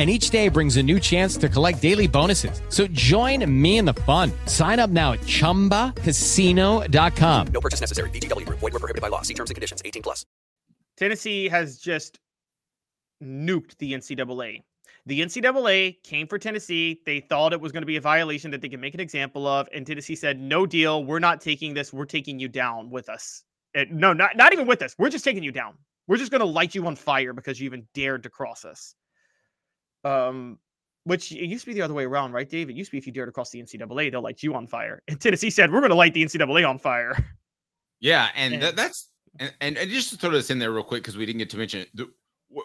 and each day brings a new chance to collect daily bonuses. So join me in the fun. Sign up now at ChumbaCasino.com. No purchase necessary. VGW. Void were prohibited by law. See terms and conditions. 18 plus. Tennessee has just nuked the NCAA. The NCAA came for Tennessee. They thought it was going to be a violation that they could make an example of, and Tennessee said, "No deal. We're not taking this. We're taking you down with us. And no, not not even with us. We're just taking you down. We're just going to light you on fire because you even dared to cross us." Um, which it used to be the other way around, right, Dave? It used to be if you dared to cross the NCAA, they'll light you on fire. And Tennessee said, "We're going to light the NCAA on fire." Yeah, and, And- that, that's and, and and just to throw this in there real quick because we didn't get to mention it. The,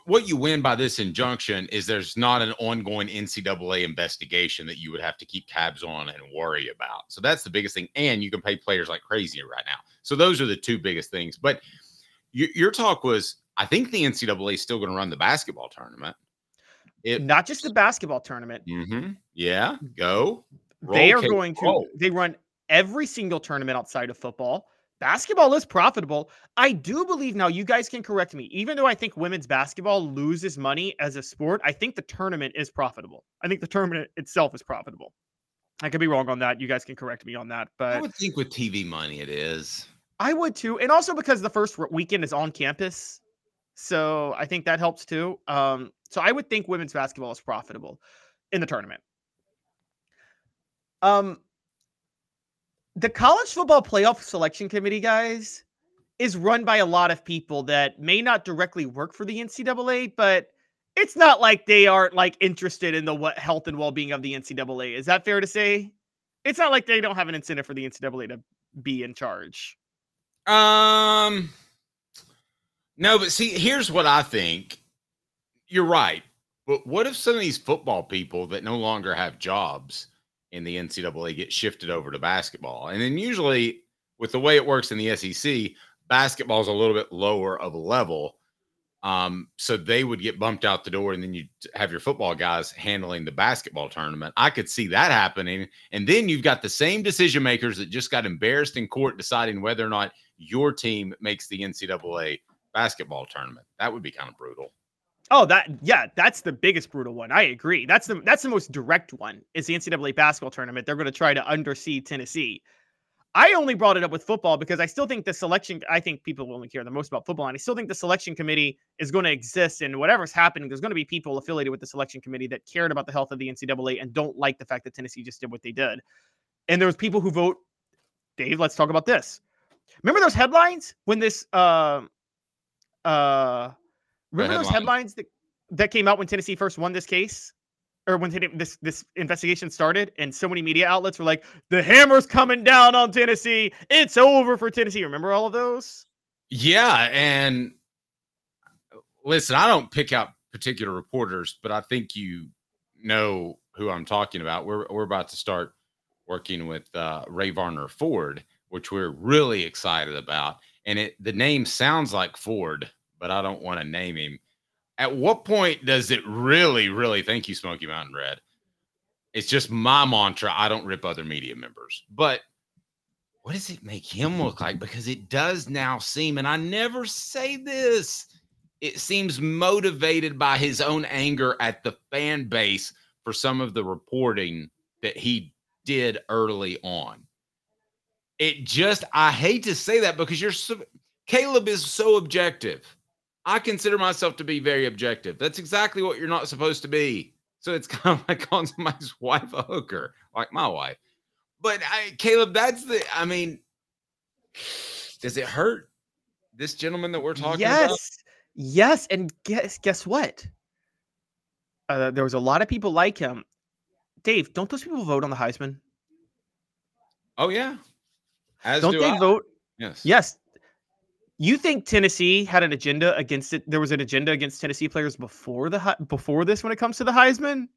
what you win by this injunction is there's not an ongoing NCAA investigation that you would have to keep tabs on and worry about. So that's the biggest thing, and you can pay players like crazy right now. So those are the two biggest things. But your, your talk was, I think the NCAA is still going to run the basketball tournament. It, Not just the basketball tournament. Mhm. Yeah, go. they are going to they run every single tournament outside of football. Basketball is profitable. I do believe now you guys can correct me. Even though I think women's basketball loses money as a sport, I think the tournament is profitable. I think the tournament itself is profitable. I could be wrong on that. You guys can correct me on that, But I would think with TV money it is. I would too. And also because the first weekend is on campus. So I think that helps too. Um, so I would think women's basketball is profitable in the tournament. Um, the college football playoff selection committee, guys, is run by a lot of people that may not directly work for the NCAA, but it's not like they aren't like interested in the health and well-being of the NCAA. Is that fair to say? It's not like they don't have an incentive for the NCAA to be in charge. Um, no, but see, here's what I think. You're right, but what if some of these football people that no longer have jobs in the NCAA get shifted over to basketball? And then usually, with the way it works in the SEC, basketball is a little bit lower of a level. Um, so they would get bumped out the door, and then you have your football guys handling the basketball tournament. I could see that happening. And then you've got the same decision makers that just got embarrassed in court deciding whether or not your team makes the NCAA basketball tournament. That would be kind of brutal. Oh, that yeah, that's the biggest brutal one. I agree. That's the that's the most direct one. Is the NCAA basketball tournament? They're going to try to underseed Tennessee. I only brought it up with football because I still think the selection. I think people only care the most about football, and I still think the selection committee is going to exist. And whatever's happening, there's going to be people affiliated with the selection committee that cared about the health of the NCAA and don't like the fact that Tennessee just did what they did. And there's people who vote. Dave, let's talk about this. Remember those headlines when this uh uh remember those headlines that, that came out when Tennessee first won this case? Or when this this investigation started, and so many media outlets were like, "The hammer's coming down on Tennessee. It's over for Tennessee." Remember all of those? Yeah, and listen, I don't pick out particular reporters, but I think you know who I'm talking about. We're we're about to start working with uh, Ray Varner Ford, which we're really excited about. And it the name sounds like Ford, but I don't want to name him. At what point does it really, really? Thank you, Smoky Mountain Red. It's just my mantra. I don't rip other media members, but what does it make him look like? Because it does now seem, and I never say this, it seems motivated by his own anger at the fan base for some of the reporting that he did early on. It just, I hate to say that because you're so, Caleb is so objective. I consider myself to be very objective. That's exactly what you're not supposed to be. So it's kind of like calling somebody's wife a hooker, like my wife. But I, Caleb, that's the. I mean, does it hurt this gentleman that we're talking yes. about? Yes, Yes. and guess guess what? Uh, there was a lot of people like him. Dave, don't those people vote on the Heisman? Oh yeah. As don't do they I. vote? Yes. Yes. You think Tennessee had an agenda against it? There was an agenda against Tennessee players before the before this when it comes to the Heisman.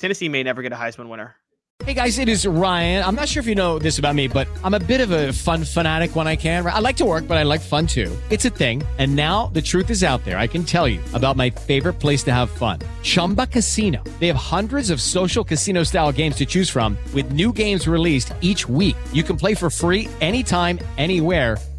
Tennessee may never get a Heisman winner. Hey guys, it is Ryan. I'm not sure if you know this about me, but I'm a bit of a fun fanatic when I can. I like to work, but I like fun too. It's a thing. And now the truth is out there. I can tell you about my favorite place to have fun Chumba Casino. They have hundreds of social casino style games to choose from, with new games released each week. You can play for free anytime, anywhere.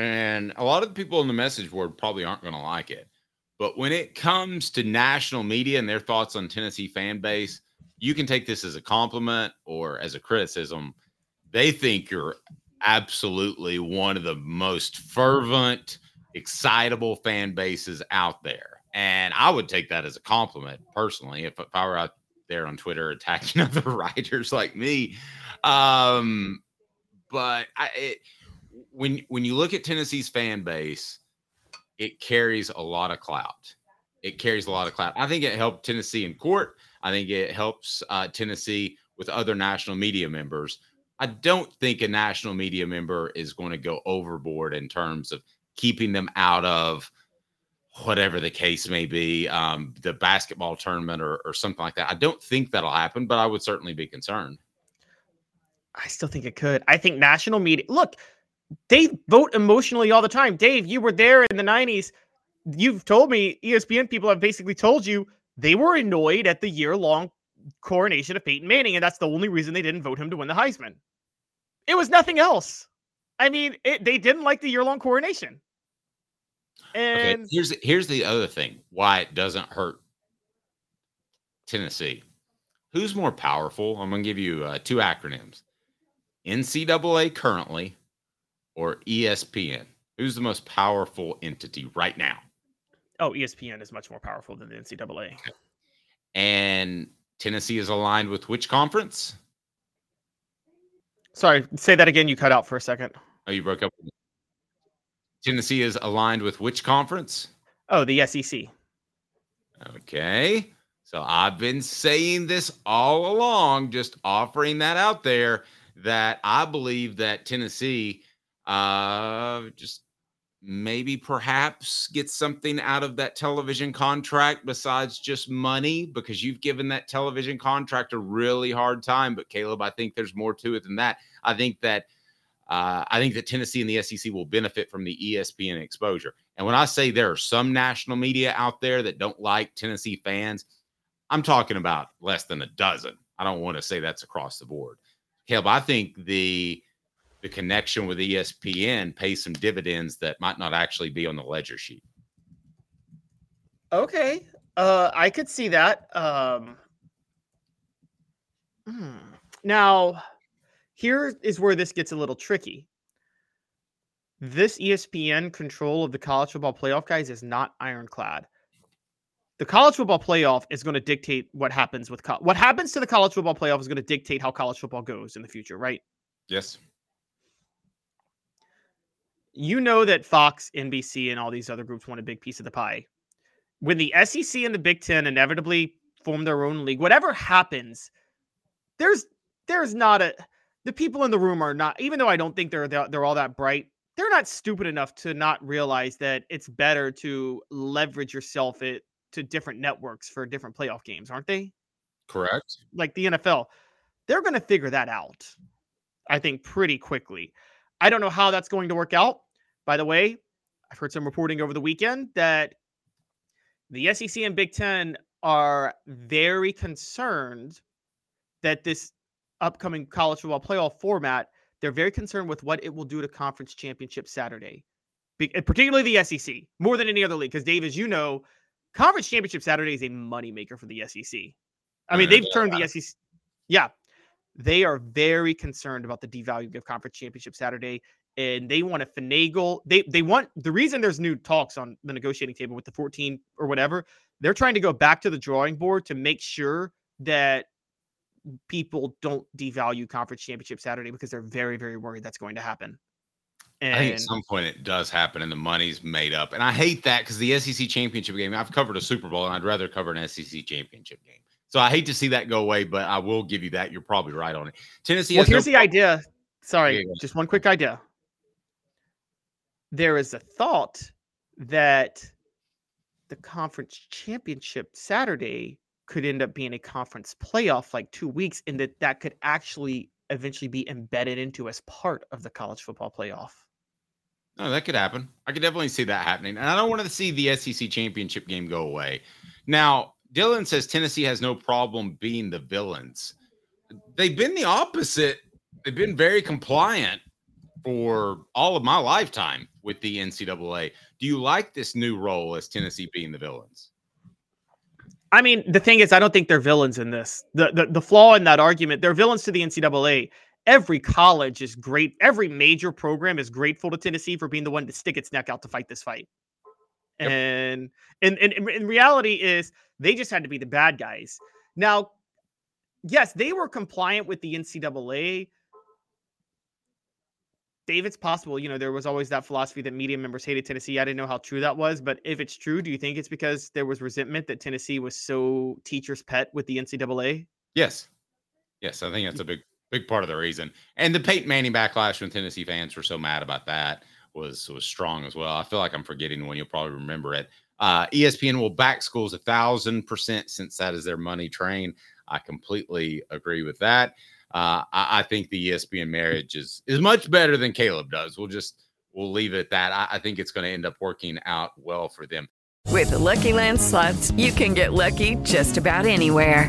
and a lot of the people in the message board probably aren't going to like it. But when it comes to national media and their thoughts on Tennessee fan base, you can take this as a compliment or as a criticism. They think you're absolutely one of the most fervent, excitable fan bases out there. And I would take that as a compliment personally if, if I were out there on Twitter attacking other writers like me. Um, but I, it, when when you look at Tennessee's fan base, it carries a lot of clout. It carries a lot of clout. I think it helped Tennessee in court. I think it helps uh, Tennessee with other national media members. I don't think a national media member is going to go overboard in terms of keeping them out of whatever the case may be, um, the basketball tournament or, or something like that. I don't think that'll happen, but I would certainly be concerned. I still think it could. I think national media. Look, they vote emotionally all the time. Dave, you were there in the 90s. You've told me ESPN people have basically told you they were annoyed at the year long coronation of Peyton Manning, and that's the only reason they didn't vote him to win the Heisman. It was nothing else. I mean, it, they didn't like the year long coronation. Okay, And here's here's the other thing why it doesn't hurt Tennessee. Who's more powerful? I'm going to give you uh, two acronyms: NCAA currently or ESPN. Who's the most powerful entity right now? oh, ESPN is much more powerful than the NCAA. And Tennessee is aligned with which conference? Sorry, say that again. You cut out for a second. Oh, you broke up. Tennessee is aligned with which conference? Oh, the SEC. Okay. So I've been saying this all along, just offering that out there that I believe that Tennessee uh just maybe perhaps get something out of that television contract besides just money because you've given that television contract a really hard time but Caleb I think there's more to it than that. I think that uh, I think that Tennessee and the SEC will benefit from the ESPN exposure. And when I say there are some national media out there that don't like Tennessee fans, I'm talking about less than a dozen. I don't want to say that's across the board. Caleb, I think the the connection with ESPN pay some dividends that might not actually be on the ledger sheet. Okay. Uh I could see that. Um hmm. now here is where this gets a little tricky. This ESPN control of the college football playoff guys is not ironclad. The college football playoff is going to dictate what happens with co- what happens to the college football playoff is going to dictate how college football goes in the future, right? Yes. You know that Fox, NBC, and all these other groups want a big piece of the pie. When the SEC and the Big Ten inevitably form their own league, whatever happens, there's there's not a the people in the room are not even though I don't think they're they're, they're all that bright. They're not stupid enough to not realize that it's better to leverage yourself it to different networks for different playoff games, aren't they? Correct. like the NFL, they're going to figure that out, I think, pretty quickly. I don't know how that's going to work out. By the way, I've heard some reporting over the weekend that the SEC and Big Ten are very concerned that this upcoming college football playoff format, they're very concerned with what it will do to conference championship Saturday, Be- particularly the SEC, more than any other league. Because, Dave, as you know, conference championship Saturday is a moneymaker for the SEC. I mean, they've turned the SEC. Yeah, they are very concerned about the devaluing of conference championship Saturday, and they want to finagle. They they want the reason there's new talks on the negotiating table with the 14 or whatever. They're trying to go back to the drawing board to make sure that people don't devalue conference championship Saturday because they're very very worried that's going to happen. And I think at some point it does happen and the money's made up. And I hate that because the SEC championship game, I've covered a Super Bowl and I'd rather cover an SEC championship game. So I hate to see that go away, but I will give you that. You're probably right on it. Tennessee well, has no here's the idea. Sorry, Yeah, just one quick idea. There is a thought that the conference championship Saturday could end up being a conference playoff like two weeks, and that that could actually eventually be embedded into as part of the college football playoff. No, that could happen. I could definitely see that happening. And I don't want to see the SEC championship game go away. Now, Dylan says Tennessee has no problem being the villains. They've been the opposite. They've been very compliant for all of my lifetime with the NCAA. Do you like this new role as Tennessee being the villains? I mean, the thing is, I don't think they're villains in this. The, the the flaw in that argument, they're villains to the NCAA. Every college is great. Every major program is grateful to Tennessee for being the one to stick its neck out to fight this fight. Yep. And, and and in in reality is they just had to be the bad guys. Now, yes, they were compliant with the NCAA. Dave, it's possible. You know, there was always that philosophy that media members hated Tennessee. I didn't know how true that was, but if it's true, do you think it's because there was resentment that Tennessee was so teacher's pet with the NCAA? Yes. Yes, I think that's a big big part of the reason. And the Peyton Manning backlash when Tennessee fans were so mad about that was was strong as well. I feel like I'm forgetting one. You'll probably remember it. Uh, ESPN will back schools a thousand percent since that is their money train. I completely agree with that. Uh, I, I think the ESPN marriage is is much better than Caleb does. We'll just we'll leave it at that. I, I think it's going to end up working out well for them. With the Lucky Land slots, you can get lucky just about anywhere.